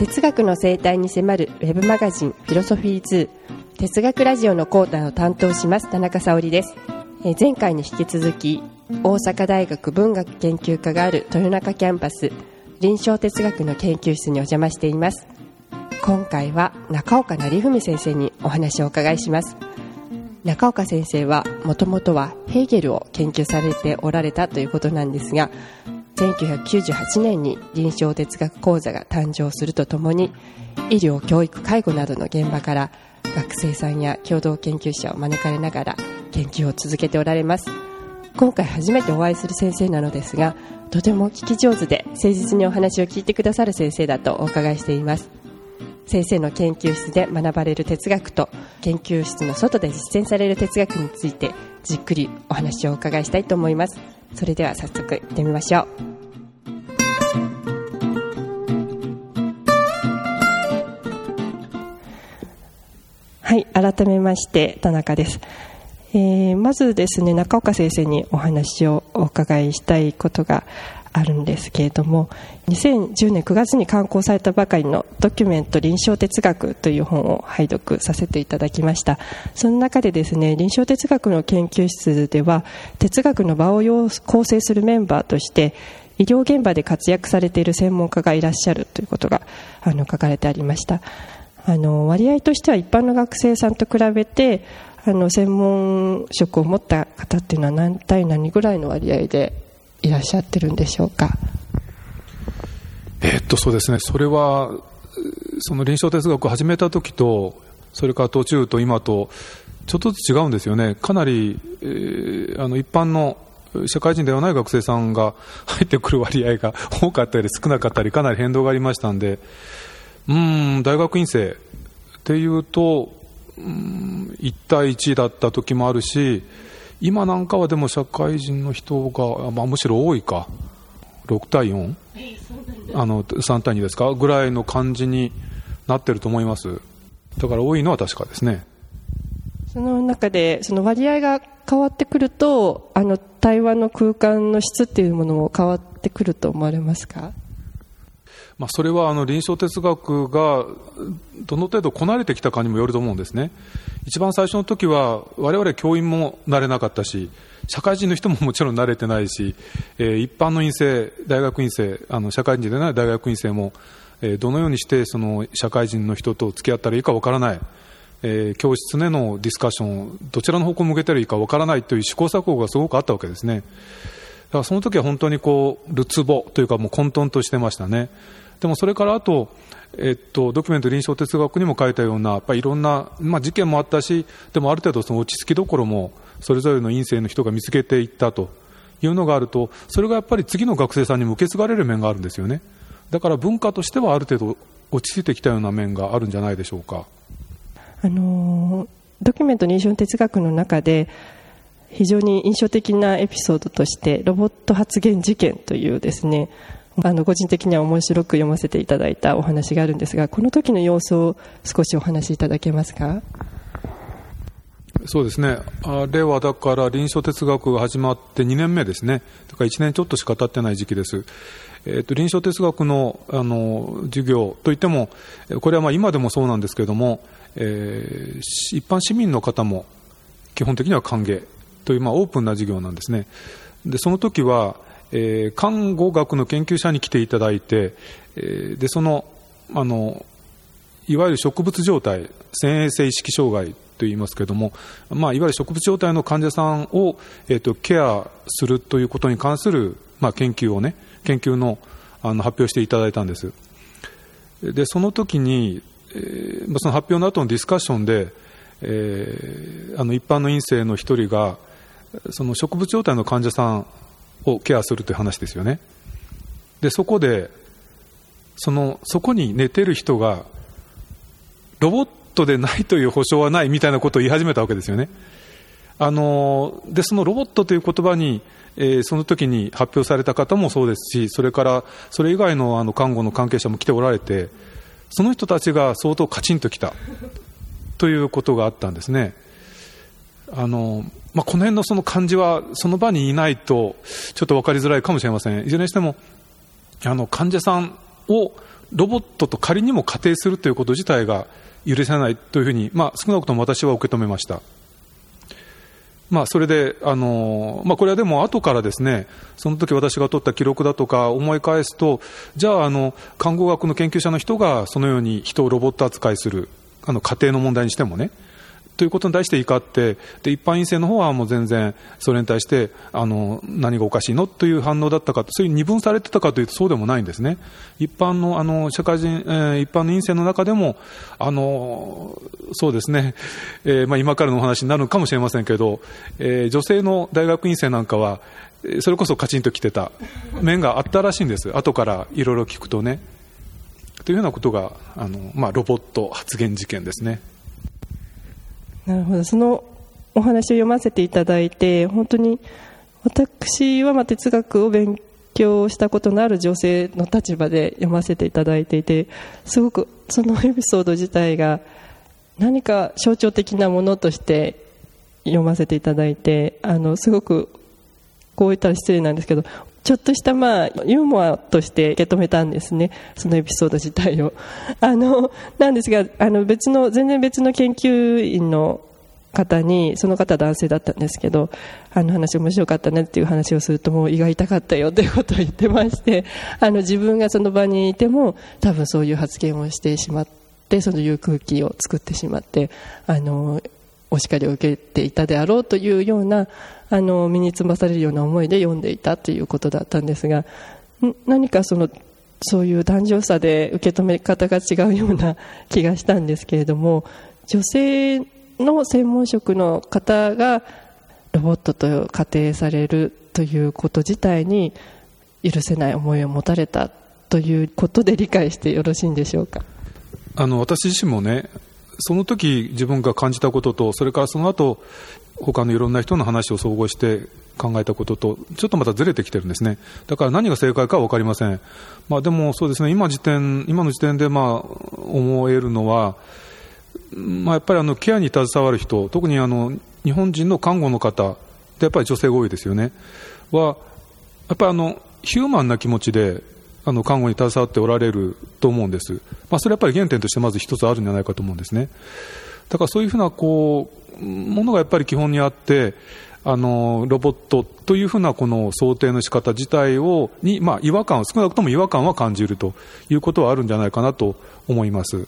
哲学の生態に迫るウェブマガジンフィロソフィー2哲学ラジオのコーナーを担当します田中沙織です。前回に引き続き大阪大学文学研究科がある豊中キャンパス臨床哲学の研究室にお邪魔しています。今回は中岡成文先生にお話をお伺いします。中岡先生はもともとはヘーゲルを研究されておられたということなんですが1998年に臨床哲学講座が誕生するとともに医療教育介護などの現場から学生さんや共同研究者を招かれながら研究を続けておられます。今回初めてお会いする先生なのですがとても聞き上手で誠実にお話を聞いてくださる先生だとお伺いしています。先生の研究室で学ばれる哲学と研究室の外で実践される哲学についてじっくりお話をお伺いしたいと思います。それでは早速行ってみましょう。はい改めまして田中です、えー、まずですね中岡先生にお話をお伺いしたいことがあるんですけれども2010年9月に刊行されたばかりの「ドキュメント臨床哲学」という本を拝読させていただきました。その中でですね臨床哲学の研究室では哲学の場を構成するメンバーとして医療現場で活躍されている専門家がいらっしゃるということがあの書かれてありました。あの割合としては一般の学生さんと比べてあの専門職を持った方っていうのは何対何ぐらいの割合でいらっしゃってるんでしょうか？えっとそうですね。それはその臨床哲学を始めた時とそれから途中と今とちょっとずつ違うんですよね。かなり、えー、あの一般の社会人ではない学生さんが入ってくる割合が多かったり少なかったりかなり変動がありましたんでうん大学院生っていうとうん1対1だった時もあるし今なんかはでも社会人の人が、まあ、むしろ多いか。6対 4? あの3対2ですか？ぐらいの感じになってると思います。だから多いのは確かですね。その中でその割合が変わってくるとあの対話の空間の質っていうものも変わってくると思われますか？まあ、それはあの臨床哲学がどの程度こなれてきたかにもよると思うんですね。一番最初の時は我々教員も慣れなかったし、社会人の人も もちろん慣れてないし、えー、一般の院生、大学院生、あの社会人でない大学院生も、えー、どのようにしてその社会人の人と付き合ったらいいかわからない。えー、教室でのディスカッションどちらの方向を向けたらいいかわからないという試行錯誤がすごくあったわけですね。その時は本当にこう、るつぼというかもう混沌としてましたね。でもそれからあと、えっと、ドキュメント臨床哲学にも書いたような、やっぱりいろんな、まあ、事件もあったし、でもある程度その落ち着きどころも、それぞれの院生の人が見つけていったというのがあると、それがやっぱり次の学生さんにも受け継がれる面があるんですよね。だから文化としてはある程度落ち着いてきたような面があるんじゃないでしょうか。あのドキュメント臨床哲学の中で、非常に印象的なエピソードとして、ロボット発言事件というですね、あの個人的には面白く読ませていただいたお話があるんですがこの時の様子を少しお話しいただけますか？そうですね。あれはだから臨床哲学が始まって2年目ですね。だから1年ちょっとしか経ってない時期です、えーと、臨床哲学のあの授業といってもこれはまあ今でもそうなんですけれども、えー、一般市民の方も基本的には歓迎というまあオープンな授業なんですね。でその時はえー、看護学の研究者に来ていただいて、えー、でそのあのいわゆる植物状態先衛性意識障害といいますけれども、まあ、いわゆる植物状態の患者さんを、えーと、ケアするということに関する、まあ、研究をね研究のあの発表していただいたんです。でその時に、えー、その発表の後のディスカッションで、えー、あの一般の院生の一人がその植物状態の患者さんをケアするという話ですよね。で、そこで、その、そこに寝てる人が、ロボットでないという保証はないみたいなことを言い始めたわけですよね。あの、で、そのロボットという言葉に、えー、その時に発表された方もそうですし、それからそれ以外のあの看護の関係者も来ておられて、その人たちが相当カチンときたということがあったんですね。あの、まあ、この辺のその感じはその場にいないとちょっと分かりづらいかもしれませんいずれにしてもあの患者さんをロボットと仮にも仮定するということ自体が許せないというふうに、まあ、少なくとも私は受け止めました。まあ、それで、あのまあ、これはでも後からですね、その時私が取った記録だとか思い返すと、じゃあ、あの、看護学の研究者の人がそのように人をロボット扱いする、あの、家庭の問題にしてもね、ということに対して怒って、で一般院生の方はもう全然それに対してあの何がおかしいの？という反応だったかそういう二分されてたかというとそうでもないんですね。一般のあの社会人、えー、一般の院生の中でもあのそうですね、えー、まあ、今からのお話になるかもしれませんけど、えー、女性の大学院生なんかはそれこそカチンときてた面があったらしいんです、後からいろいろ聞くとね。というようなことがあの、まあ、ロボット発言事件ですね。なるほど。そのお話を読ませていただいて本当に私はま哲学を勉強したことのある女性の立場で読ませていただいていてすごくそのエピソード自体が何か象徴的なものとして読ませていただいてあのすごくこう言ったら失礼なんですけどちょっとしたまあユーモアとして受け止めたんですね、そのエピソード自体を。あのなんですがあの別の、全然別の研究員の方に、その方男性だったんですけど、あの話面白かったねっていう話をすると、もう胃が痛かったよということを言ってまして、あの自分がその場にいても、多分そういう発言をしてしまって、そういう空気を作ってしまって、あのお叱りを受けていたであろうというようなあの身につまされるような思いで読んでいたということだったんですが何かそのそういう男女差で受け止め方が違うような 気がしたんですけれども女性の専門職の方がロボットと仮定されるということ自体に許せない思いを持たれたということで理解してよろしいんでしょうか？あの私自身もねその時自分が感じたこととそれからその後他のいろんな人の話を総合して考えたこととちょっとまたずれてきてるんですね。だから何が正解かは分かりません、まあ、でもそうですね。今時点今の時点でまあ思えるのは、まあ、やっぱりあのケアに携わる人特にあの日本人の看護の方でやっぱり女性が多いですよね。はやっぱりあのヒューマンな気持ちであの看護に携わっておられると思うんです、まあ、それはやっぱり原点としてまず一つあるんじゃないかと思うんですね。だからそういうふうなこうものがやっぱり基本にあって、あのロボットというふうなこの想定の仕方自体をに、まあ、違和感少なくとも違和感は感じるということはあるんじゃないかなと思います。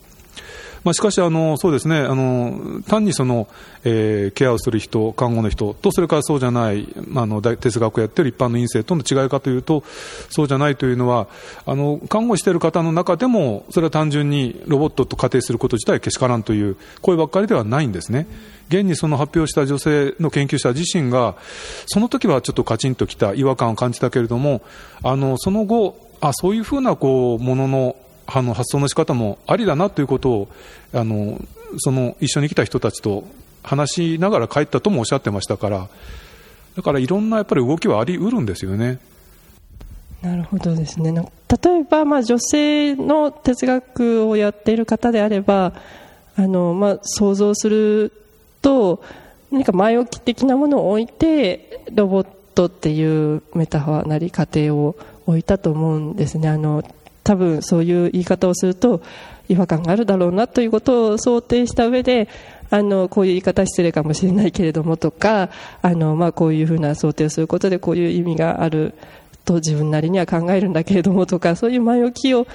まあ、しかしあの、そうですねあの単にその、えー、ケアをする人、看護の人と、それからそうじゃない、まあの哲学をやっている一般の院生との違いかというと、そうじゃないというのは、あの看護している方の中でも、それは単純にロボットと仮定すること自体けしからんという声ばっかりではないんですね。現にその発表した女性の研究者自身が、その時はちょっとカチンときた違和感を感じたけれども、あのその後、あそういうふうなこうもののあの発想の仕方もありだなということをあのその一緒に来た人たちと話しながら帰ったともおっしゃってましたからだからいろんなやっぱり動きはありうるんですよね。なるほどですね例えば、まあ、女性の哲学をやっている方であればあの、まあ、想像すると何か前置き的なものを置いてロボットっていうメタファーなり過程を置いたと思うんですねあの多分そういう言い方をすると違和感があるだろうなということを想定した上であのこういう言い方失礼かもしれないけれどもとか あの、まあ、こういうふうな想定をすることでこういう意味があると自分なりには考えるんだけれどもとか そういう前置きを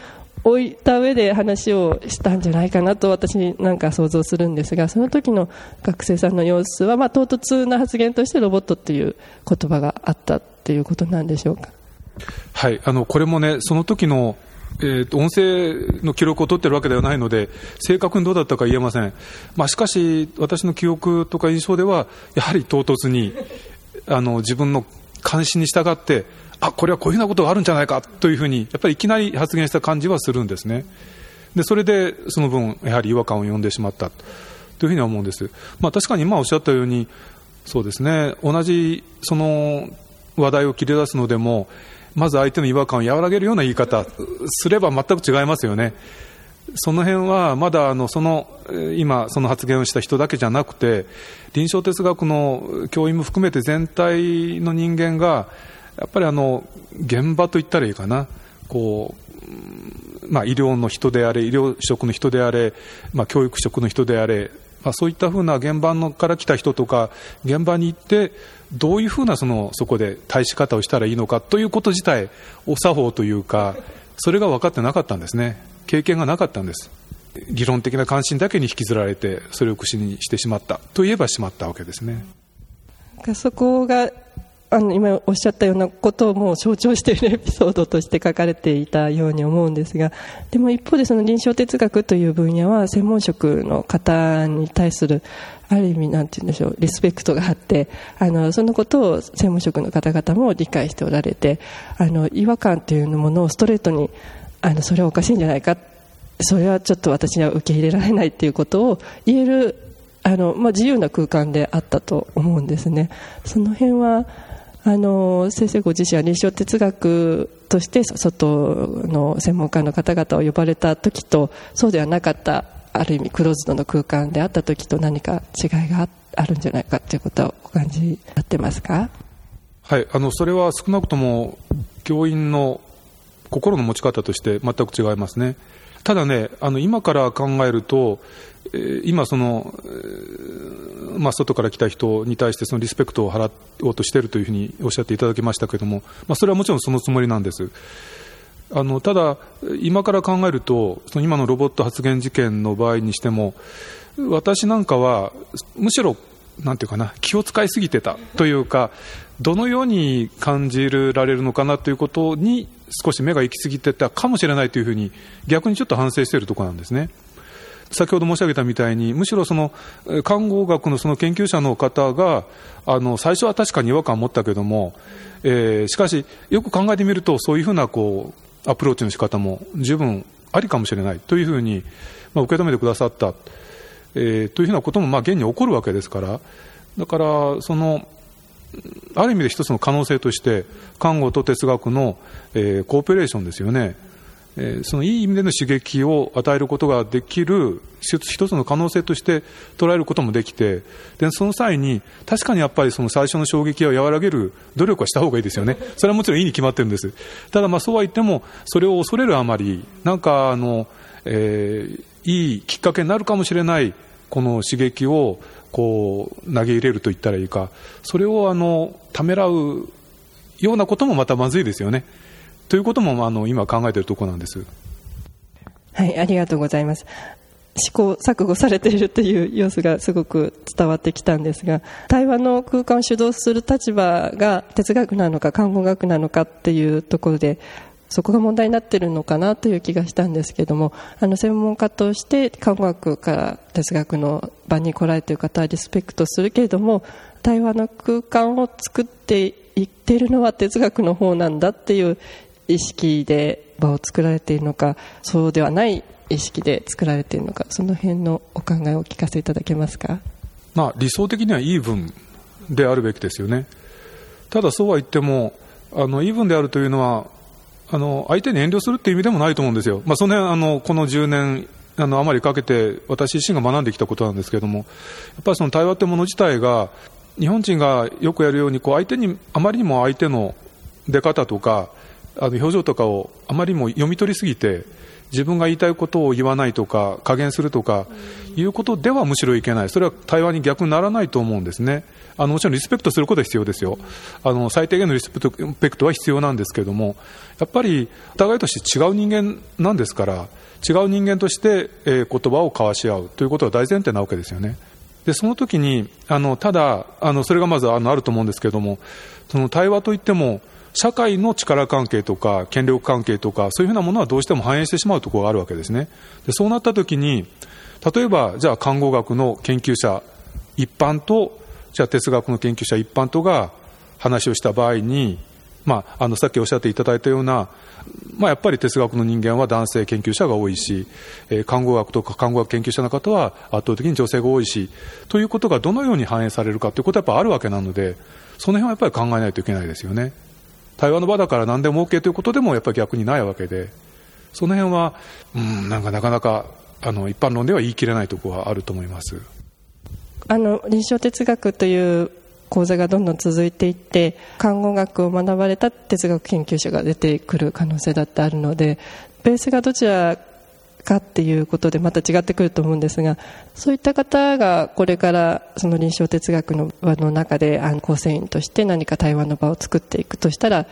置いた上で話をしたんじゃないかなと私なんか想像するんですがその時の学生さんの様子は、まあ、唐突な発言としてロボットという言葉があったということなんでしょうか？はいあのこれもねその時のえーと、音声の記録を取ってるわけではないので、正確にどうだったか言えません、まあ、しかし、私の記憶とか印象では、やはり唐突にあの自分の関心に従って、あこれはこういうふうなことがあるんじゃないかというふうに、やっぱりいきなり発言した感じはするんですね、でそれでその分、やはり違和感を呼んでしまったというふうには思うんです。まあ、確かに今おっしゃったようにそうですね同じその話題を切り出すのでもまず相手の違和感を和らげるような言い方すれば全く違いますよね。その辺はまだあのその今、その発言をした人だけじゃなくて臨床哲学の教員も含めて全体の人間がやっぱりあの現場と言ったらいいかなこうまあ、医療の人であれ、医療職の人であれ、まあ、教育職の人であれ、まあ、そういったふうな現場のから来た人とか、現場に行って、どういうふうなそのそこで対し方をしたらいいのかということ自体、お作法というか、それが分かってなかったんですね、経験がなかったんです。理論的な関心だけに引きずられて、それを口にしてしまったといえばしまったわけですね。そこがあの今おっしゃったようなことをもう象徴しているエピソードとして書かれていたように思うんですがでも一方でその臨床哲学という分野は専門職の方に対するある意味なんて言うんでしょうリスペクトがあってあのそのことを専門職の方々も理解しておられてあの違和感というものをストレートにあのそれはおかしいんじゃないかそれはちょっと私には受け入れられないということを言えるあの、まあ、自由な空間であったと思うんですね。その辺はあの先生ご自身は臨床哲学として外の専門家の方々を呼ばれた時とそうではなかったある意味クローズドの空間であった時と何か違いがあるんじゃないかということはお感じになってますか？はいあのそれは少なくとも教員の心の持ち方として全く違いますね。ただね、あの今から考えると、今その、まあ、外から来た人に対してそのリスペクトを払おうとしているというふうにおっしゃっていただきましたけれども、まあ、それはもちろんそのつもりなんです。あのただ、今から考えると、その今のロボット発言事件の場合にしても、私なんかは、むしろ、なんていうかな、気を使いすぎてたというか、どのように感じられるのかなということに少し目が行き過ぎてたかもしれないというふうに逆にちょっと反省しているところなんですね。先ほど申し上げたみたいに、むしろその看護学のその研究者の方が、あの最初は確かに違和感を持ったけれども、えー、しかし、よく考えてみると、そういうふうなこうアプローチの仕方も十分ありかもしれないというふうに、まあ、受け止めてくださった、えー、というふうなこともまあ現に起こるわけですから、だから、そのある意味で一つの可能性として、看護と哲学の、えー、コーペレーションですよね、え、そのいい意味での刺激を与えることができる一つの可能性として捉えることもできて、でその際に、確かにやっぱりその最初の衝撃を和らげる努力はした方がいいですよね、それはもちろんいいに決まってるんです、ただ、そうは言っても、それを恐れるあまり、なんかあの、えー、いいきっかけになるかもしれない、この刺激をこう投げ入れると言ったらいいか、それをあのためらうようなこともまたまずいですよね。ということもあの今考えているところなんです。はい、ありがとうございます。試行錯誤されているという様子がすごく伝わってきたんですが対話の空間を主導する立場が哲学なのか看護学なのかっていうところでそこが問題になっているのかなという気がしたんですけどもあの専門家として看護学から哲学の場に来られている方はリスペクトするけれども対話の空間を作っていっているのは哲学の方なんだっていう意識で場を作られているのかそうではない意識で作られているのかその辺のお考えをお聞かせいただけますか、まあ、理想的にはイーブンであるべきですよね。ただそうは言ってもあのイーブンであるというのはあの相手に遠慮するっていう意味でもないと思うんですよ、まあ、その辺あのこの10年あのあまりかけて私自身が学んできたことなんですけれどもやっぱりその対話というもの自体が日本人がよくやるようにこう相手にあまりにも相手の出方とかあの表情とかをあまりにも読み取りすぎて自分が言いたいことを言わないとか加減するとかいうことではむしろいけない。それは対話に逆にならないと思うんですね。あのもちろんリスペクトすることは必要ですよ。あの最低限のリスペクトは必要なんですけれどもやっぱりお互いとして違う人間なんですから違う人間として、えー、言葉を交わし合う。ということは大前提なわけですよね。でその時にあのただあのそれがまずあのあると思うんですけれどもその対話といっても社会の力関係とか権力関係とかそういうふうなものはどうしても反映してしまうところがあるわけですねでそうなった時に例えばじゃあ看護学の研究者一般とじゃあ哲学の研究者一般とが話をした場合に、まあ、あのさっきおっしゃっていただいたような、まあ、やっぱり哲学の人間は男性研究者が多いし、えー、看護学とか看護学研究者の方は圧倒的に女性が多いしということがどのように反映されるかということはやっぱあるわけなのでその辺はやっぱり考えないといけないですよね。対話の場だから何でも OK ということでもやっぱり逆にないわけで、その辺は、うん、なんかなかなかあの一般論では言い切れないところはあると思います。あの臨床哲学という講座がどんどん続いていって看護学を学ばれた哲学研究者が出てくる可能性だってあるのでベースがどちらか？っていうことでまた違ってくると思うんですがそういった方がこれからその臨床哲学の輪の中で構成員として何か対話の場を作っていくとしたら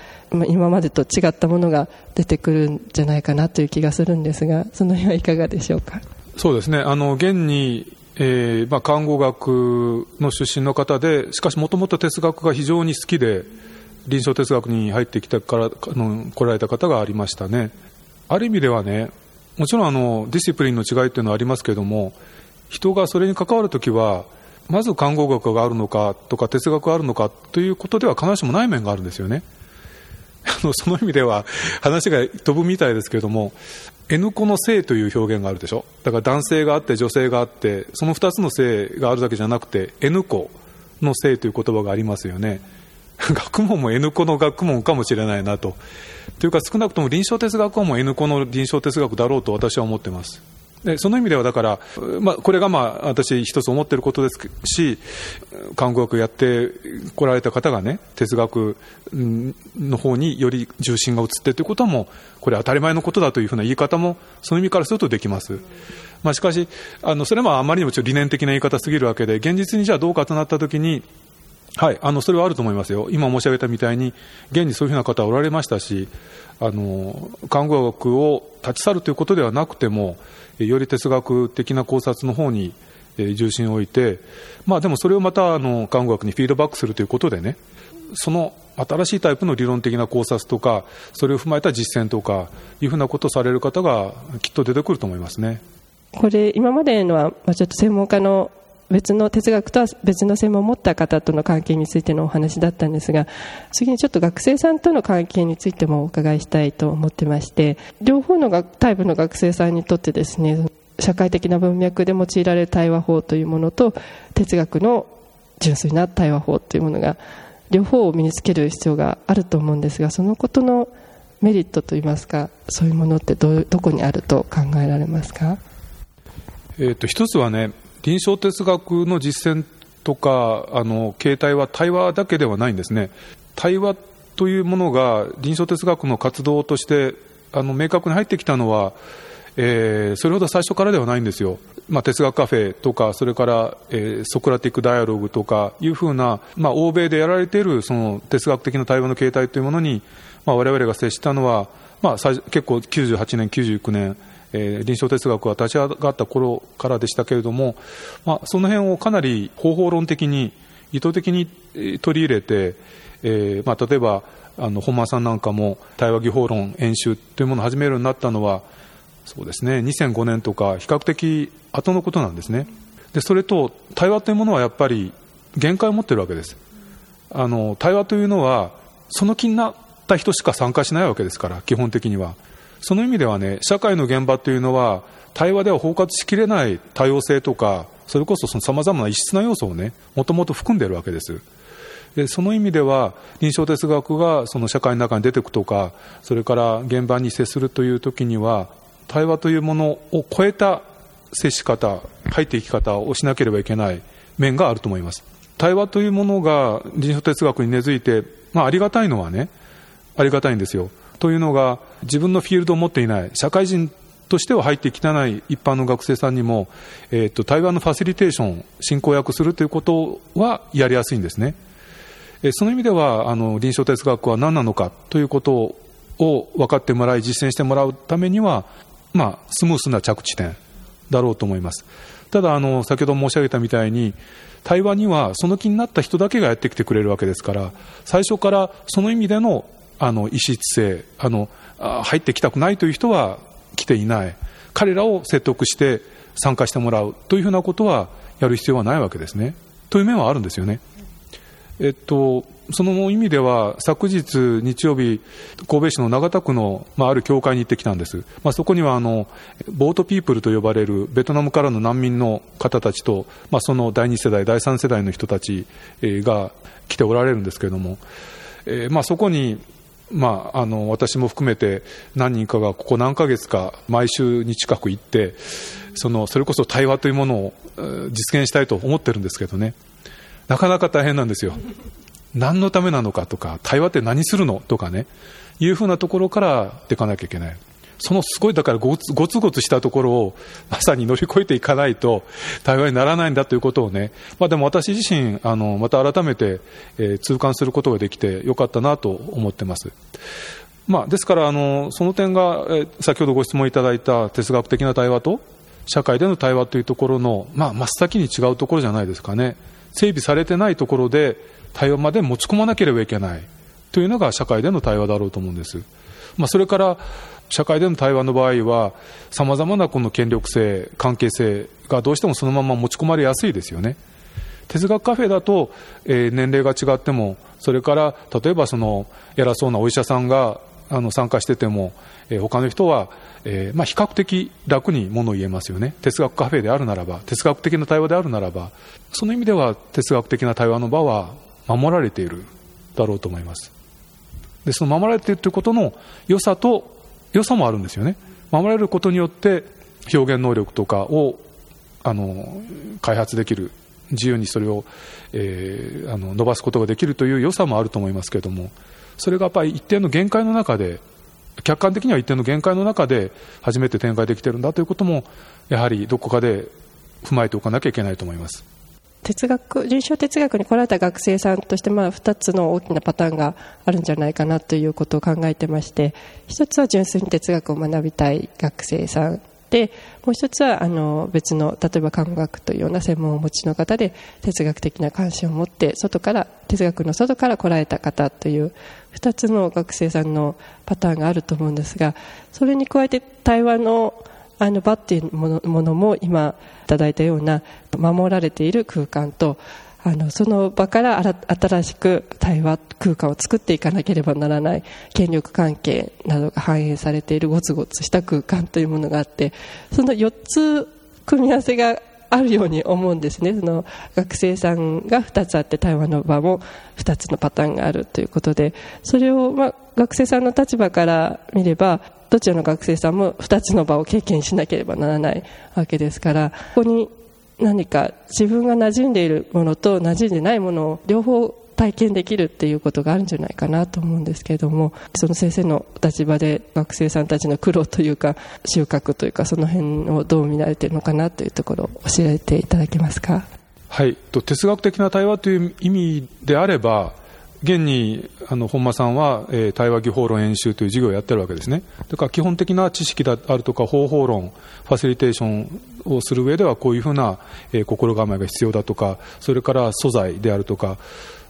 今までと違ったものが出てくるんじゃないかなという気がするんですがその辺はいかがでしょうか？そうですね。あの現にえーまあ、看護学の出身の方でしかしもともと哲学が非常に好きで臨床哲学に入ってきたからの来られた方がありましたね。ある意味ではねもちろんあのディシプリンの違いっていうのはありますけれども人がそれに関わるときはまず看護学があるのかとか哲学があるのかということでは必ずしもない面があるんですよね。あのその意味では話が飛ぶみたいですけれども N 子の性という表現があるでしょ。だから男性があって女性があってその2つの性があるだけじゃなくて N 子の性という言葉がありますよね。学問も N 子の学問かもしれないなと。というか少なくとも臨床哲学はもう N 子の臨床哲学だろうと私は思っています。でその意味ではだから、まあ、これがまあ私一つ思ってることですし看護学やってこられた方がね哲学の方により重心が移ってということはもうこれ当たり前のことだというふうな言い方もその意味からするとできます、まあ、しかしあのそれはあまりにもちょっと理念的な言い方すぎるわけで現実にじゃあどうかとなったときにはい、あのそれはあると思いますよ、今申し上げたみたいに、現にそういうふうな方はおられましたし、あの看護学を立ち去るということではなくても、より哲学的な考察の方に重心を置いて、まあ、でもそれをまたあの看護学にフィードバックするということでね、その新しいタイプの理論的な考察とか、それを踏まえた実践とかいうふうなことをされる方がきっと出てくると思いますね。これ今までのは、まあ、ちょっと専門家の別の哲学とは別の専門を持った方との関係についてのお話だったんですが次にちょっと学生さんとの関係についてもお伺いしたいと思ってまして両方のタイプの学生さんにとってですね社会的な文脈で用いられる対話法というものと哲学の純粋な対話法というものが両方を身につける必要があると思うんですがそのことのメリットといいますかそういうものってどどこにあると考えられますか、えーと一つはね臨床哲学の実践とかあの形態は対話だけではないんですね。対話というものが臨床哲学の活動としてあの明確に入ってきたのは、えー、それほど最初からではないんですよ、まあ、哲学カフェとかそれから、えー、ソクラティック・ダイアログとかいうふうな、まあ、欧米でやられているその哲学的な対話の形態というものに、まあ、我々が接したのは、まあ、結構98年99年えー、臨床哲学は立ち上がった頃からでしたけれども、まあ、その辺をかなり方法論的に意図的に取り入れて、えーまあ、例えばあの本間さんなんかも対話技法論演習というものを始めるようになったのはそうですね2005年とか比較的後のことなんですね。でそれと対話というものはやっぱり限界を持っているわけです。あの対話というのはその気になった人しか参加しないわけですから基本的には。その意味ではね、社会の現場というのは、対話では包括しきれない多様性とか、それこそさまざまな異質な要素をね、もともと含んでいるわけです。でその意味では、臨床哲学がその社会の中に出ていくとか、それから現場に接するというときには、対話というものを超えた接し方、入っていき方をしなければいけない面があると思います。対話というものが臨床哲学に根付いて、まあ、ありがたいのはね、ありがたいんですよ。というのが自分のフィールドを持っていない社会人としては入ってきてない一般の学生さんにも、えーと、台湾のファシリテーション進行役するということはやりやすいんですね、えー、その意味ではあの臨床哲学は何なのかということを分かってもらい実践してもらうためには、まあ、スムースな着地点だろうと思います。ただあの先ほど申し上げたみたいに対話にはその気になった人だけがやってきてくれるわけですから最初からその意味でのあの異質性あの入ってきたくないという人は来ていない。彼らを説得して参加してもらうというふうなことはやる必要はないわけですね。という面はあるんですよね。えっと、その意味では昨日日曜日神戸市の長田区の、まあ、ある教会に行ってきたんです、まあ、そこにはあのボートピープルと呼ばれるベトナムからの難民の方たちと、まあ、その第2世代第3世代の人たちが来ておられるんですけれども、えーまあ、そこにまあ、あの私も含めて何人かがここ何ヶ月か毎週に近く行ってそのそれこそ対話というものを実現したいと思ってるんですけどね。なかなか大変なんですよ。何のためなのかとか対話って何するのとかね。いうふうなところからっていかなきゃいけない。そのすごいだからごつごつしたところをまさに乗り越えていかないと対話にならないんだということをね、まあ、でも私自身あのまた改めて、えー、痛感することができてよかったなと思ってます。まあ、ですからあのその点が、えー、先ほどご質問いただいた哲学的な対話と社会での対話というところの、まあ、真っ先に違うところじゃないですかね。整備されてないところで対話まで持ち込まなければいけない。というのが社会での対話だろうと思うんです、まあ、それから社会での対話の場合はさまざまなこの権力性関係性がどうしてもそのまま持ち込まれやすいですよね。哲学カフェだと、えー、年齢が違ってもそれから例えばその偉そうなお医者さんがあの参加してても、えー、他の人は、えーまあ、比較的楽にものを言えますよね。哲学カフェであるならば哲学的な対話であるならばその意味では哲学的な対話の場は守られているだろうと思います。でその守られているということの良さと良さもあるんですよね守られることによって表現能力とかをあの開発できる自由にそれを、えー、あの伸ばすことができるという良さもあると思いますけれどもそれがやっぱり一定の限界の中で客観的には一定の限界の中で初めて展開できてるんだということもやはりどこかで踏まえておかなきゃいけないと思います。哲学臨床哲学に来られた学生さんとして、まあ、2つの大きなパターンがあるんじゃないかなということを考えてまして1つは純粋に哲学を学びたい学生さんでもう1つはあの別の例えば看護学というような専門をお持ちの方で哲学的な関心を持って外から哲学の外から来られた方という2つの学生さんのパターンがあると思うんですがそれに加えて対話のあの場っていうものものも今いただいたような守られている空間とあのその場から新しく対話空間を作っていかなければならない権力関係などが反映されているゴツゴツした空間というものがあってその4つ組み合わせがあるように思うんですね。その学生さんが2つあって対話の場も2つのパターンがあるということでそれを、まあ、学生さんの立場から見ればどちらの学生さんも2つの場を経験しなければならないわけですからここに何か自分が馴染んでいるものと馴染んでないものを両方体験できるっていうことがあるんじゃないかなと思うんですけれどもその先生の立場で学生さんたちの苦労というか収穫というかその辺をどう見られているのかなというところを教えていただけますか？はい。哲学的な対話という意味であれば現にあの本間さんは、えー、対話技法論演習という授業をやってるわけですね。だから基本的な知識であるとか方法論ファシリテーションをする上ではこういうふうな、えー、心構えが必要だとかそれから素材であるとか、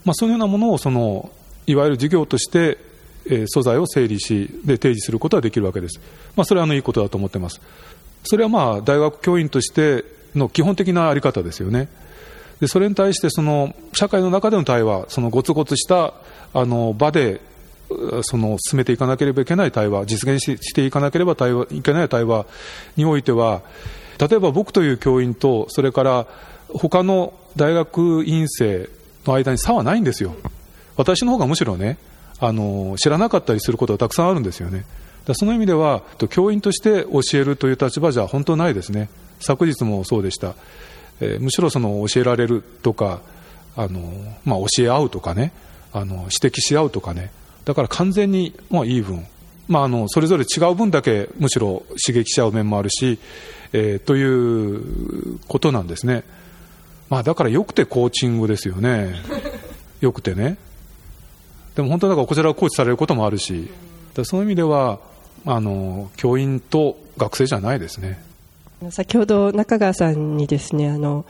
まあ、そういうようなものをそのいわゆる授業として、えー、素材を整理しで提示することができるわけです、まあ、それはあのいいことだと思ってます。それはまあ大学教員としての基本的な在り方ですよね。でそれに対してその社会の中での対話そのごつごつしたあの場でその進めていかなければいけない対話実現していかなければ対話いけない対話においては例えば僕という教員とそれから他の大学院生の間に差はないんですよ。私の方がむしろねあの知らなかったりすることがたくさんあるんですよね。その意味では教員として教えるという立場じゃ本当ないですね。昨日もそうでした。えー、むしろその教えられるとかあの、まあ、教え合うとかねあの指摘し合うとかねだから完全に、まあ、イーブン、まあ、あのそれぞれ違う分だけむしろ刺激し合う面もあるし、えー、ということなんですね、まあ、だからよくてコーチングですよね。よくてね。でも本当だからこちらがコーチされることもあるしだその意味ではあの教員と学生じゃないですね。先ほど中川さんにですねあの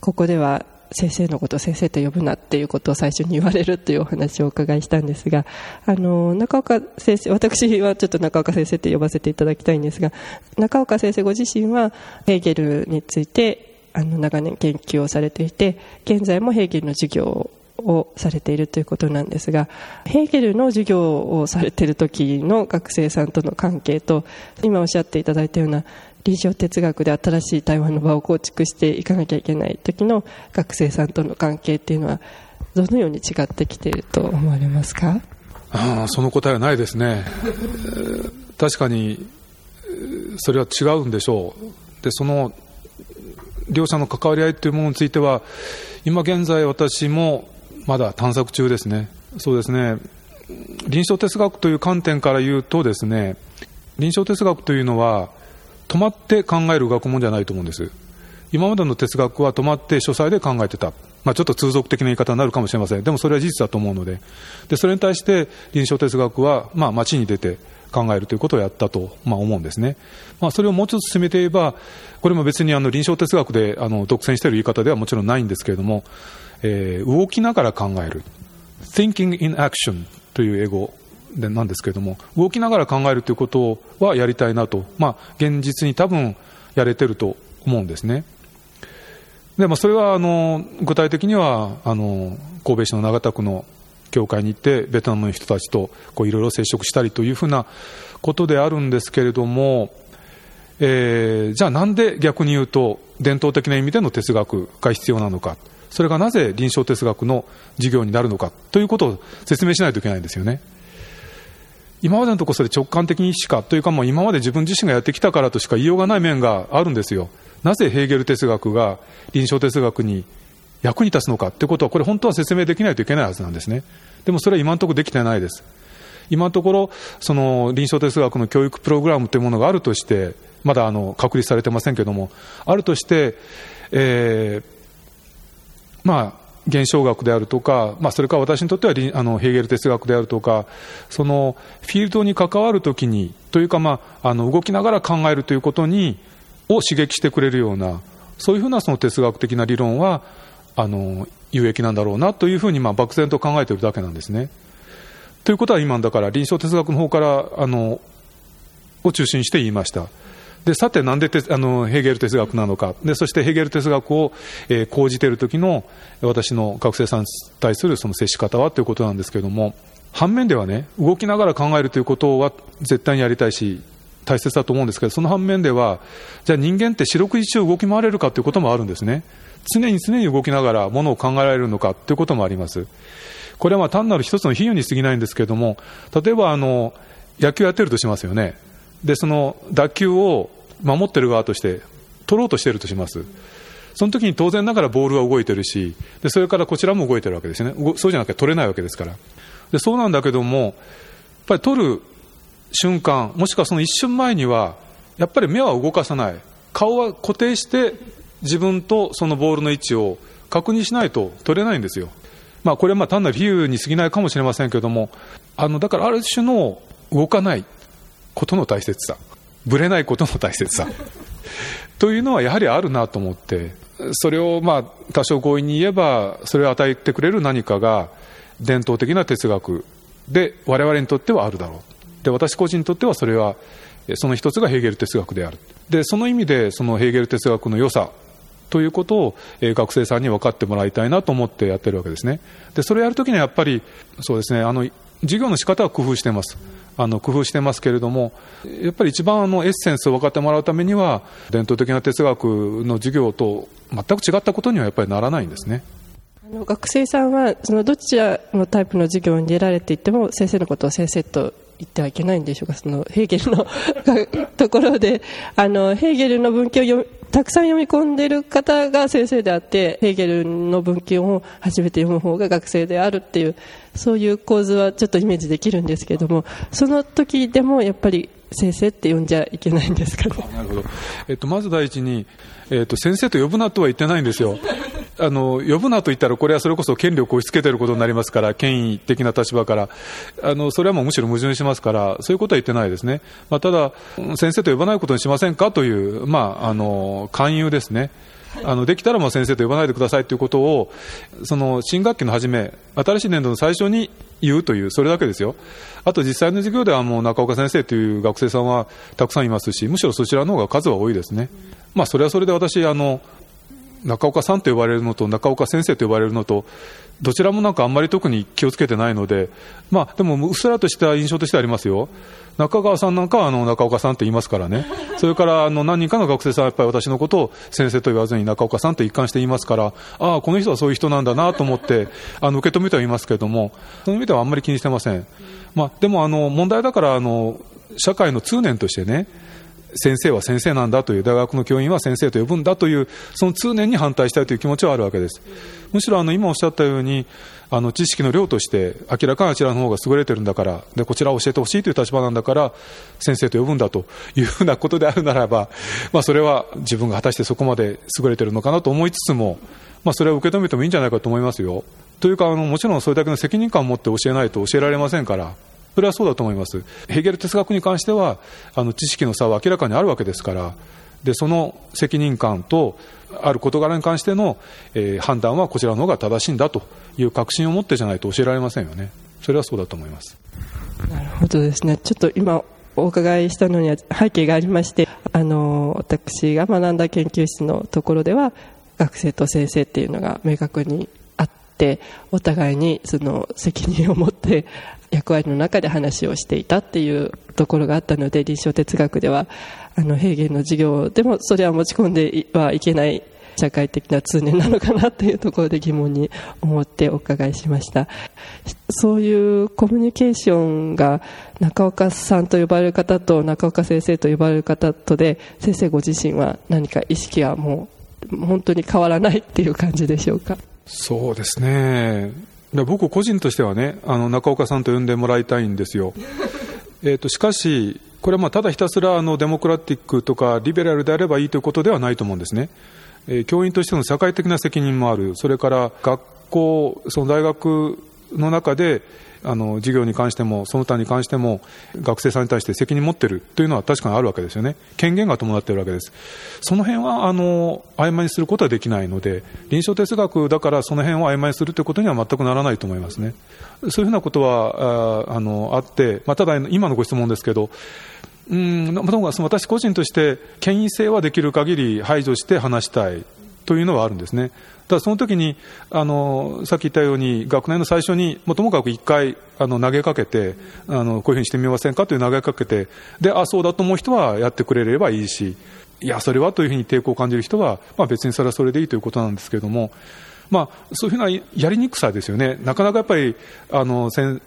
ここでは先生のことを先生と呼ぶなっていうことを最初に言われるというお話をお伺いしたんですがあの中岡先生私はちょっと中岡先生って呼ばせていただきたいんですが中岡先生ご自身はヘーゲルについてあの長年研究をされていて現在もヘーゲルの授業をされているということなんですがヘーゲルの授業をされている時の学生さんとの関係と今おっしゃっていただいたような臨床哲学で新しい対話の場を構築していかなきゃいけない時の学生さんとの関係っていうのはどのように違ってきていると思われますか？あその答えはないですね。確かにそれは違うんでしょう。でその両者の関わり合いというものについては今現在私もまだ探索中ですね。そうですね。臨床哲学という観点から言うとですね臨床哲学というのは止まって考える学問じゃないと思うんです。今までの哲学は止まって書斎で考えてた、まあ、ちょっと通俗的な言い方になるかもしれません。でもそれは事実だと思うので。でそれに対して臨床哲学は、まあ、街に出て考えるということをやったと、まあ、思うんですね、まあ、それをもうちょっと進めて言えばこれも別にあの臨床哲学であの独占している言い方ではもちろんないんですけれども、えー、動きながら考える。Thinking in Action という英語。でなんですけれども動きながら考えるということはやりたいなと、まあ、現実に多分やれてると思うんですね。でまあ、それはあの具体的にはあの神戸市の長田区の教会に行ってベトナムの人たちといろいろ接触したりというふうなことであるんですけれども、えー、じゃあなんで逆に言うと伝統的な意味での哲学が必要なのかそれがなぜ臨床哲学の授業になるのかということを説明しないといけないんですよね。今までのところそれ直感的にしかというかもう今まで自分自身がやってきたからとしか言いようがない面があるんですよ。なぜヘーゲル哲学が臨床哲学に役に立つのかということはこれ本当は説明できないといけないはずなんですね。でもそれは今のところできてないです。今のところその臨床哲学の教育プログラムというものがあるとしてまだあの確立されてませんけどもあるとして、えー、まあ現象学であるとか、まあ、それから私にとってはあのヘーゲル哲学であるとか、そのフィールドに関わるときに、というか、まあ、あの動きながら考えるということにを刺激してくれるような、そういうふうなその哲学的な理論はあの有益なんだろうなというふうに、まあ、漠然と考えているだけなんですね。ということは今だから臨床哲学の方からあのを中心して言いました。でさて、なんであのヘーゲル哲学なのか、でそしてヘーゲル哲学を、えー、講じている時の私の学生さんに対するその接し方はということなんですけれども、反面ではね、動きながら考えるということは絶対にやりたいし、大切だと思うんですけど、その反面では、じゃあ人間って四六時中動き回れるかということもあるんですね。常に常に動きながらものを考えられるのかということもあります。これはまあ単なる一つの比喩に過ぎないんですけれども、例えばあの野球やってるとしますよね。でその打球を守ってる側として取ろうとしているとします。その時に当然ながらボールは動いてるしでそれからこちらも動いてるわけですね。そうじゃなきゃ取れないわけですから。でそうなんだけどもやっぱり取る瞬間もしくはその一瞬前にはやっぱり目は動かさない。顔は固定して自分とそのボールの位置を確認しないと取れないんですよ、まあ、これはまあ単なる比喩に過ぎないかもしれませんけれどもあのだからある種の動かない。ことの大切さ。ぶれないことの大切さ。というのはやはりあるなと思ってそれをまあ多少強引に言えばそれを与えてくれる何かが伝統的な哲学で我々にとってはあるだろう。で私個人にとってはそれはその一つがヘーゲル哲学である。でその意味でそのヘーゲル哲学の良さということを、学生さんに分かってもらいたいなと思ってやってるわけですね。でそれをやるときにはやっぱりそうですねあの授業の仕方は工夫してますあの工夫してますけれどもやっぱり一番あのエッセンスを分かってもらうためには伝統的な哲学の授業と全く違ったことにはやっぱりならないんですね。あの学生さんはそのどちらのタイプの授業に出られていても先生のことを先生と言ってはいけないんでしょうかそのヘーゲルの ところであのヘーゲルの文献をたくさん読み込んでいる方が先生であってヘーゲルの文献を初めて読む方が学生であるっていうそういう構図はちょっとイメージできるんですけどもその時でもやっぱり先生って呼んじゃいけないんですかね。なるほど。えっと、まず第一に、えっと、先生と呼ぶなとは言ってないんですよ。あの、呼ぶなと言ったら、これはそれこそ権力を押し付けてることになりますから、権威的な立場から、あの、それはもうむしろ矛盾しますから、そういうことは言ってないですね。まあ、ただ、先生と呼ばないことにしませんかという、まあ、あの、勧誘ですね。あのできたらもう先生と呼ばないでくださいということをその新学期の初め新しい年度の最初に言うというそれだけですよあと実際の授業ではもう中岡先生という学生さんはたくさんいますしむしろそちらの方が数は多いですね、まあ、それはそれで私あの中岡さんと呼ばれるのと中岡先生と呼ばれるのとどちらもなんかあんまり特に気をつけてないので、まあ、でもうっすらとした印象としてありますよ中川さんなんかはあの中岡さんと言いますからね、それからあの何人かの学生さんはやっぱり私のことを先生と言わずに中岡さんと一貫して言いますから、ああ、この人はそういう人なんだなと思って、あの受け止めてはいますけれども、その意味ではあんまり気にしてません。まあ、でもあの問題だからあの社会の通念としてね、先生は先生なんだという、大学の教員は先生と呼ぶんだという、その通念に反対したいという気持ちはあるわけです。むしろあの今おっしゃったように、あの知識の量として明らかにあちらの方が優れてるんだからでこちらを教えてほしいという立場なんだから先生と呼ぶんだというふうなことであるならば、まあ、それは自分が果たしてそこまで優れてるのかなと思いつつも、まあ、それは受け止めてもいいんじゃないかと思いますよ。というかあのもちろんそれだけの責任感を持って教えないと教えられませんから。それはそうだと思います。ヘーゲル哲学に関しては、あの知識の差は明らかにあるわけですから、でその責任感とある事柄に関しての、えー、判断はこちらの方が正しいんだという確信を持ってじゃないと教えられませんよね。それはそうだと思います。なるほどですね。ちょっと今お伺いしたのには背景がありまして、あの私が学んだ研究室のところでは学生と先生っていうのが明確にあって、お互いにその責任を持って役割の中で話をしていたっていうところがあったので臨床哲学ではあのヘーゲルの授業でもそれは持ち込んではいけない社会的な通念なのかなというところで疑問に思ってお伺いしました。そういうコミュニケーションが中岡さんと呼ばれる方と中岡先生と呼ばれる方とで先生ご自身は何か意識はもう本当に変わらないっていう感じでしょうか？そうですね。僕個人としてはねあの中岡さんと呼んでもらいたいんですよ えとしかしこれはまあただひたすらあのデモクラティックとかリベラルであればいいということではないと思うんですね。えー、教員としての社会的な責任もある、それから学校、その大学の中で、あの授業に関しても、その他に関しても、学生さんに対して責任持ってるというのは確かにあるわけですよね、権限が伴っているわけです、その辺はあの曖昧にすることはできないので、臨床哲学だからその辺を曖昧にするということには全くならないと思いますね。そういうふうなことはああのあって、まあ、ただ今のご質問ですけど、うん、私個人として権威性はできる限り排除して話したい。というのはあるんですね。ただその時にあのさっき言ったように学年の最初にもともかく1回あの投げかけてあのこういうふうにしてみませんかという投げかけてであそうだと思う人はやってくれればいいしいやそれはというふうに抵抗を感じる人は、まあ、別にそれはそれでいいということなんですけれども、まあ、そういうふうなやりにくさですよねなかなかやっぱりあの大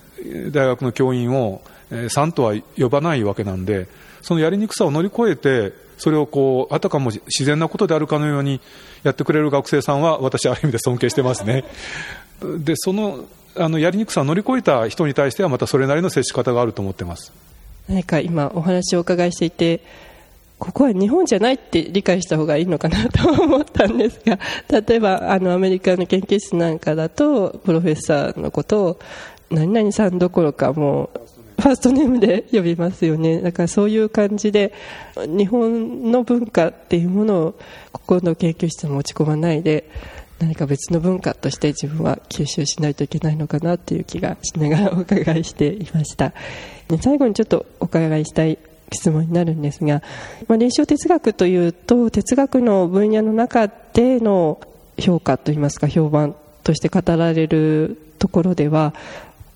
学の教員をえさんとは呼ばないわけなんで、そのやりにくさを乗り越えて、それをこう、あたかも自然なことであるかのようにやってくれる学生さんは、私ある意味で尊敬してますね。で、その、あの、やりにくさを乗り越えた人に対しては、またそれなりの接し方があると思ってます。何か今お話をお伺いしていて、ここは日本じゃないって理解した方がいいのかなと思ったんですが、例えばあのアメリカの研究室なんかだと、プロフェッサーのことを、何々さんどころかもうファーストネームで呼びますよね。だからそういう感じで、日本の文化っていうものをここの研究室に持ち込まないで、何か別の文化として自分は吸収しないといけないのかなという気がしながらお伺いしていましたで。最後にちょっとお伺いしたい質問になるんですが、まあ、臨床哲学というと哲学の分野の中での評価といいますか評判として語られるところでは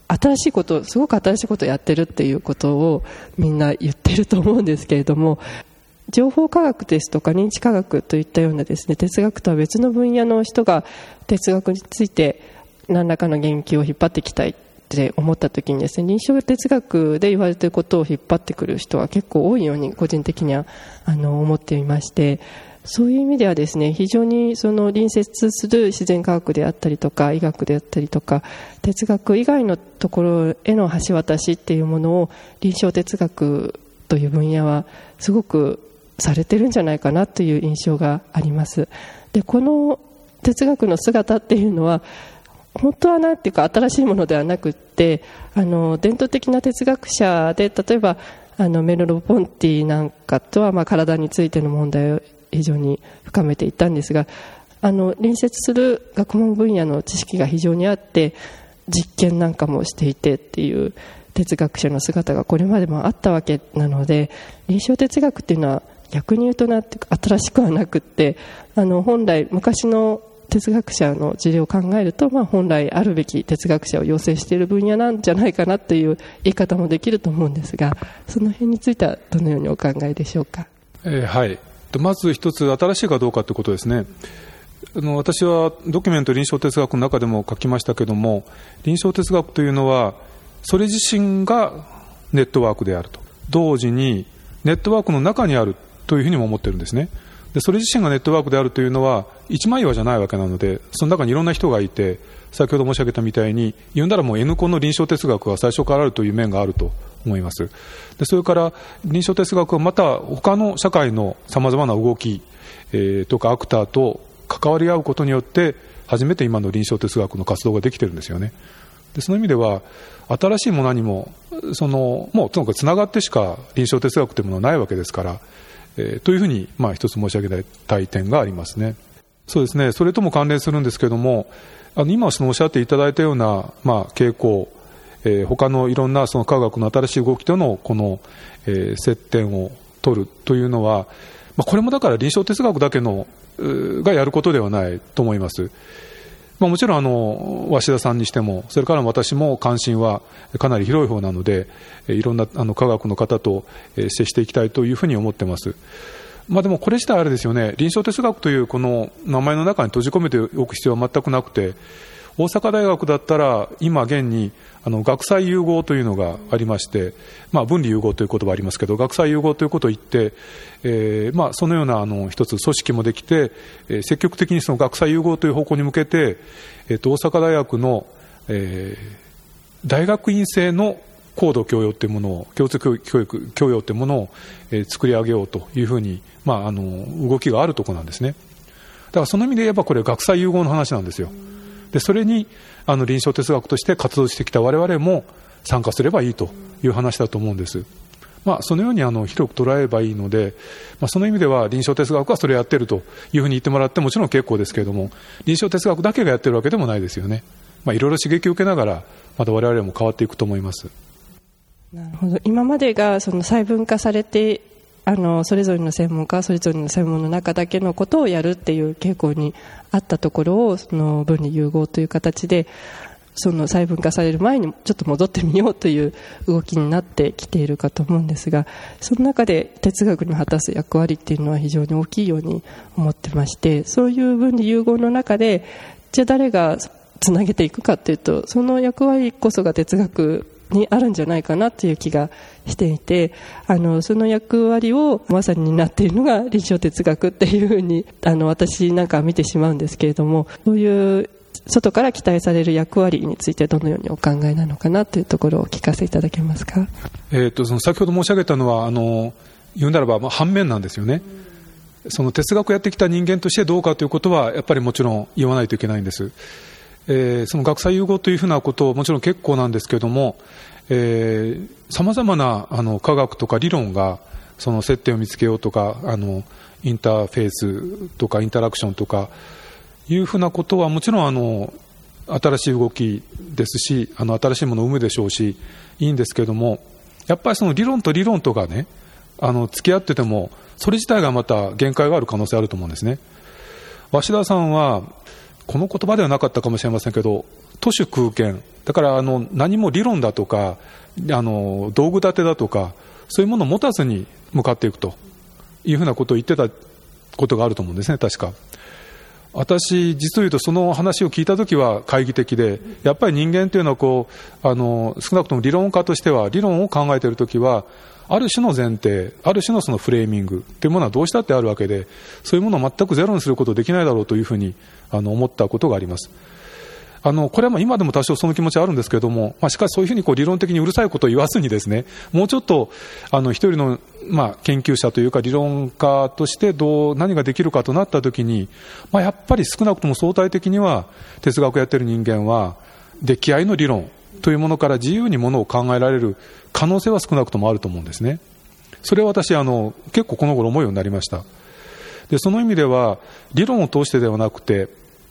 新しいことすごく新しいことをやってるっていうことをみんな言ってると思うんですけれども情報科学ですとか認知科学といったようなですね哲学とは別の分野の人が哲学について何らかの言及を引っ張ってきたいって思った時にですね臨床哲学で言われてることを引っ張ってくる人は結構多いように個人的にはあの思っていましてそういう意味ではですね非常にその隣接する自然科学であったりとか医学であったりとか哲学以外のところへの橋渡しっていうものを臨床哲学という分野はすごくされてるんじゃないかなという印象があります。でこの哲学の姿っていうのは本当はなんていうか新しいものではなくってあの伝統的な哲学者で例えばあのメルロ・ポンティなんかとはまあ体についての問題を非常に深めていったんですがあの隣接する学問分野の知識が非常にあって実験なんかもしていてっていう哲学者の姿がこれまでもあったわけなので臨床哲学っていうのは逆に言うとなって新しくはなくってあの本来昔の哲学者の事例を考えると、まあ、本来あるべき哲学者を養成している分野なんじゃないかなという言い方もできると思うんですがその辺についてはどのようにお考えでしょうか？えー、はいまず一つ、新しいかどうかということですね。あの私はドキュメント臨床哲学の中でも書きましたけれども、臨床哲学というのは、それ自身がネットワークであると。同時に、ネットワークの中にあるというふうにも思ってるんですね。でそれ自身がネットワークであるというのは一枚岩じゃないわけなのでその中にいろんな人がいて先ほど申し上げたみたいに言うならもう N コンの臨床哲学は最初からあるという面があると思います。でそれから臨床哲学はまた他の社会のさまざまな動き、えー、とかアクターと関わり合うことによって初めて今の臨床哲学の活動ができてるんですよね。でその意味では新しいものにもそのもうとにかくつながってしか臨床哲学というものはないわけですからえー、というふうに、まあ、一つ申し上げたい点がありますね。そうですね、それとも関連するんですけれども、あの今そのおっしゃっていただいたような、まあ、傾向、えー、他のいろんなその科学の新しい動きとのこの、えー、接点を取るというのは、まあ、これもだから臨床哲学だけのがやることではないと思います。まあ、もちろんあの鷲田さんにしても、それから私も関心はかなり広い方なので、いろんなあの科学の方と接していきたいというふうに思ってます。まあ、でもこれ自体あれですよね、臨床哲学というこの名前の中に閉じ込めておく必要は全くなくて、大阪大学だったら今現にあの学際融合というのがありまして、まあ、分離融合という言葉がありますけど学際融合ということを言って、えーまあ、そのようなあの一つ組織もできて、えー、積極的にその学際融合という方向に向けて、えー、と大阪大学の、えー、大学院生の高度教養というものを共通教育教養というものを、えー、作り上げようというふうに、まあ、あの動きがあるところなんですねだからその意味で言えばこれ学際融合の話なんですよ。でそれにあの臨床哲学として活動してきた我々も参加すればいいという話だと思うんです。まあ、そのようにあの広く捉えればいいので、まあ、その意味では臨床哲学はそれをやってるというふうに言ってもらってもちろん結構ですけれども臨床哲学だけがやってるわけでもないですよね、まあ、いろいろ刺激を受けながらまた我々も変わっていくと思います。なるほど。今までがその細分化されてあのそれぞれの専門家それぞれの専門の中だけのことをやるっていう傾向にあったところをその分離融合という形でその細分化される前にちょっと戻ってみようという動きになってきているかと思うんですがその中で哲学に果たす役割っていうのは非常に大きいように思ってましてそういう分離融合の中でじゃあ誰がつなげていくかというとその役割こそが哲学にあるんじゃないかなという気がしていてあのその役割をまさに担っているのが臨床哲学っていうふうにあの私なんか見てしまうんですけれどもそういう外から期待される役割についてどのようにお考えなのかなというところを聞かせいただけますか、えーと、その先ほど申し上げたのはあの言うならば、まあ、反面なんですよね。その哲学をやってきた人間としてどうかということはやっぱりもちろん言わないといけないんです。えー、その学際融合というふうなことをもちろん結構なんですけどもさまざまなあの科学とか理論がその接点を見つけようとかあのインターフェースとかインタラクションとかいうふうなことはもちろんあの新しい動きですしあの新しいものを生むでしょうしいいんですけどもやっぱりその理論と理論とかねあの付き合っててもそれ自体がまた限界がある可能性あると思うんですね。鷲田さんはこの言葉ではなかったかもしれませんけど、都市空間、だからあの何も理論だとか、あの道具立てだとか、そういうものを持たずに向かっていくというふうなことを言ってたことがあると思うんですね、確か。私、実を言うとその話を聞いたときは懐疑的で、やっぱり人間というのはこうあの少なくとも理論家としては、理論を考えているときは、ある種の前提、ある種のそのフレーミングというものはどうしたってあるわけで、そういうものを全くゼロにすることできないだろうというふうにあの思ったことがあります。あのこれはまあ今でも多少その気持ちはあるんですけれども、まあ、しかしそういうふうにこう理論的にうるさいことを言わずにですね、もうちょっとあの一人のまあ研究者というか理論家としてどう何ができるかとなったときに、まあ、やっぱり少なくとも相対的には哲学をやっている人間は、出来合いの理論というものから自由にものを考えられる可能性は少なくともあると思うんですね。それは私あの結構この頃思うようになりました。でその意味では理論を通してではなくて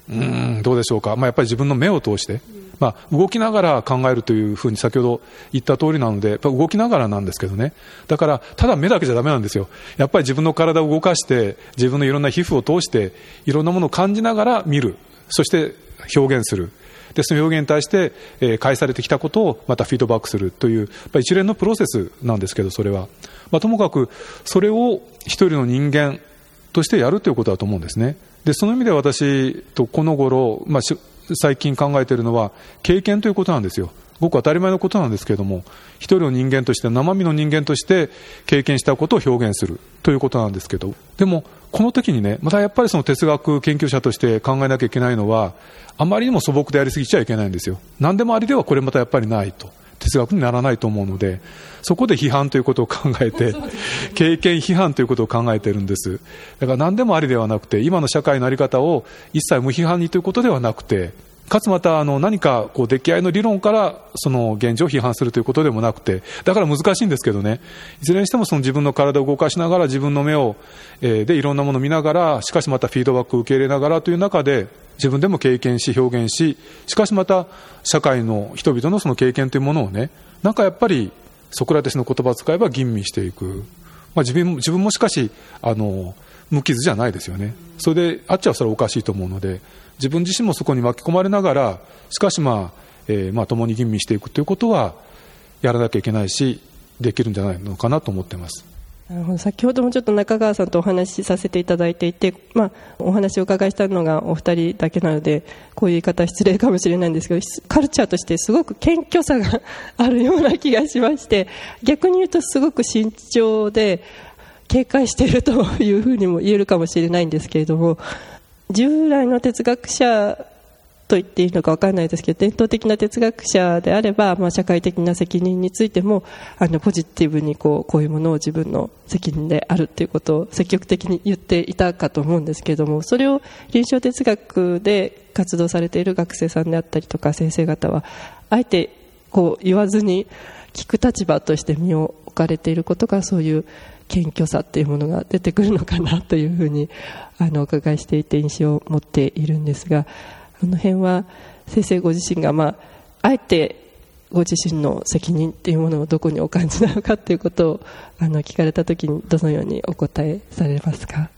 うんどうでしょうか、まあ、やっぱり自分の目を通して、まあ、動きながら考えるというふうに先ほど言った通りなのでやっぱ動きながらなんですけどね。だからただ目だけじゃだめなんですよ。やっぱり自分の体を動かして自分のいろんな皮膚を通していろんなものを感じながら見る。そして表現する。でその表現に対して、えー、返されてきたことをまたフィードバックするという、まあ一連のプロセスなんですけど、それは。まあ、ともかく、それを一人の人間としてやるということだと思うんですね。で、その意味で私とこの頃、まあ、最近考えているのは経験ということなんですよ。ごく当たり前のことなんですけれども、一人の人間として、生身の人間として経験したことを表現するということなんですけど、でも、この時にね、またやっぱりその哲学研究者として考えなきゃいけないのは、あまりにも素朴でやりすぎちゃいけないんですよ。何でもありではこれまたやっぱりないと。哲学にならないと思うので、そこで批判ということを考えて、経験批判ということを考えているんです。だから何でもありではなくて、今の社会の在り方を一切無批判にということではなくて、かつまたあの何かこう出来合いの理論からその現状を批判するということでもなくて、だから難しいんですけどね、いずれにしてもその自分の体を動かしながら自分の目を、えー、でいろんなものを見ながら、しかしまたフィードバックを受け入れながらという中で、自分でも経験し表現し、しかしまた社会の人々のその経験というものをね、なんかやっぱりソクラテスの言葉を使えば吟味していく。まあ、自分自分もしかし、あの、無傷じゃないですよね。それであっちはそれはおかしいと思うので、自分自身もそこに巻き込まれながら、しかしまあ、えー、まあ共に吟味していくということは、やらなきゃいけないし、できるんじゃないのかなと思ってます。なるほど先ほどもちょっと中川さんとお話しさせていただいていて、まあ、お話をお伺いしたのがお二人だけなのでこういう言い方失礼かもしれないんですけどカルチャーとしてすごく謙虚さがあるような気がしまして逆に言うとすごく慎重で警戒しているというふうにも言えるかもしれないんですけれども従来の哲学者と言っていいのか分からないですけど伝統的な哲学者であれば、まあ、社会的な責任についてもあのポジティブにこうこういうものを自分の責任であるということを積極的に言っていたかと思うんですけれどもそれを臨床哲学で活動されている学生さんであったりとか先生方はあえてこう言わずに聞く立場として身を置かれていることがそういう謙虚さっていうものが出てくるのかなというふうにあのお伺いしていて印象を持っているんですがこの辺は先生ご自身が、まあ、あえてご自身の責任っていうものをどこにお感じなのかということをあの聞かれたときにどのようにお答えされますか？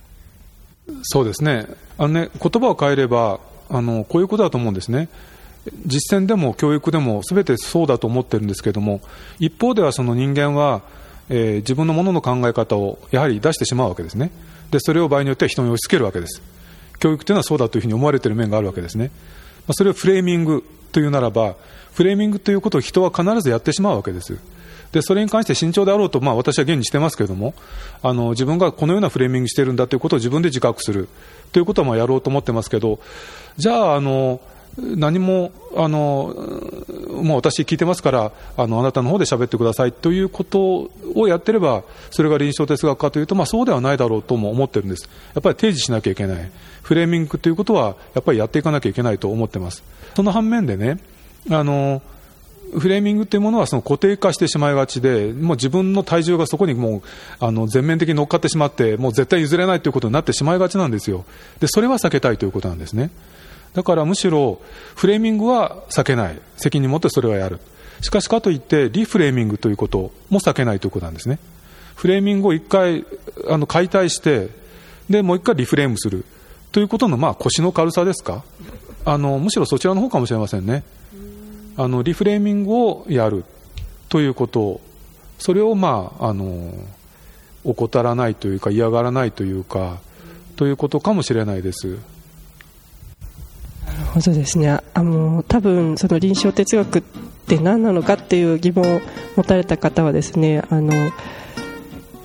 そうですね。あのね言葉を変えればあのこういうことだと思うんですね。実践でも教育でも全てそうだと思ってるんですけども一方ではその人間はえー、自分のものの考え方をやはり出してしまうわけですね。でそれを場合によっては人に押し付けるわけです。教育というのはそうだというふうに思われている面があるわけですね、まあ、それをフレーミングというならばフレーミングということを人は必ずやってしまうわけです。でそれに関して慎重であろうと、まあ、私は現にしてますけれどもあの自分がこのようなフレーミングしてるんだということを自分で自覚するということはまあやろうと思ってますけどじゃああの何もあのもう私聞いてますからあのあなたの方で喋ってくださいということをやってればそれが臨床哲学かというと、まあ、そうではないだろうとも思ってるんですやっぱり提示しなきゃいけないフレーミングということはやっぱりやっていかなきゃいけないと思ってますその反面でねあのフレーミングというものはその固定化してしまいがちで、もう自分の体重がそこにもうあの全面的に乗っかってしまって、もう絶対譲れないということになってしまいがちなんですよ。で、それは避けたいということなんですね。だからむしろフレーミングは避けない。責任を持ってそれはやる。しかしかといってリフレーミングということも避けないということなんですね。フレーミングを一回あの解体してでもう一回リフレームする。ということの、まあ、腰の軽さですか。あのむしろそちらの方かもしれませんね。あのリフレーミングをやる。ということ。それをまああの怠らないというか嫌がらないというかということかもしれないです。ほどですね。あの多分その臨床哲学って何なのかっていう疑問を持たれた方はですねあの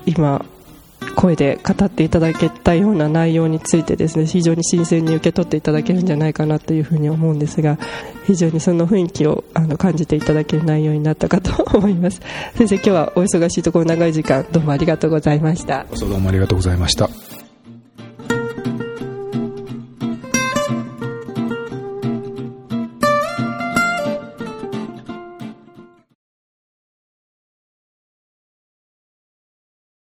今声で語っていただけたような内容についてですね非常に新鮮に受け取っていただけるんじゃないかなというふうに思うんですが非常にその雰囲気をあの感じていただける内容になったかと思います。先生今日はお忙しいところ長い時間どうもありがとうございました。どうもありがとうございました。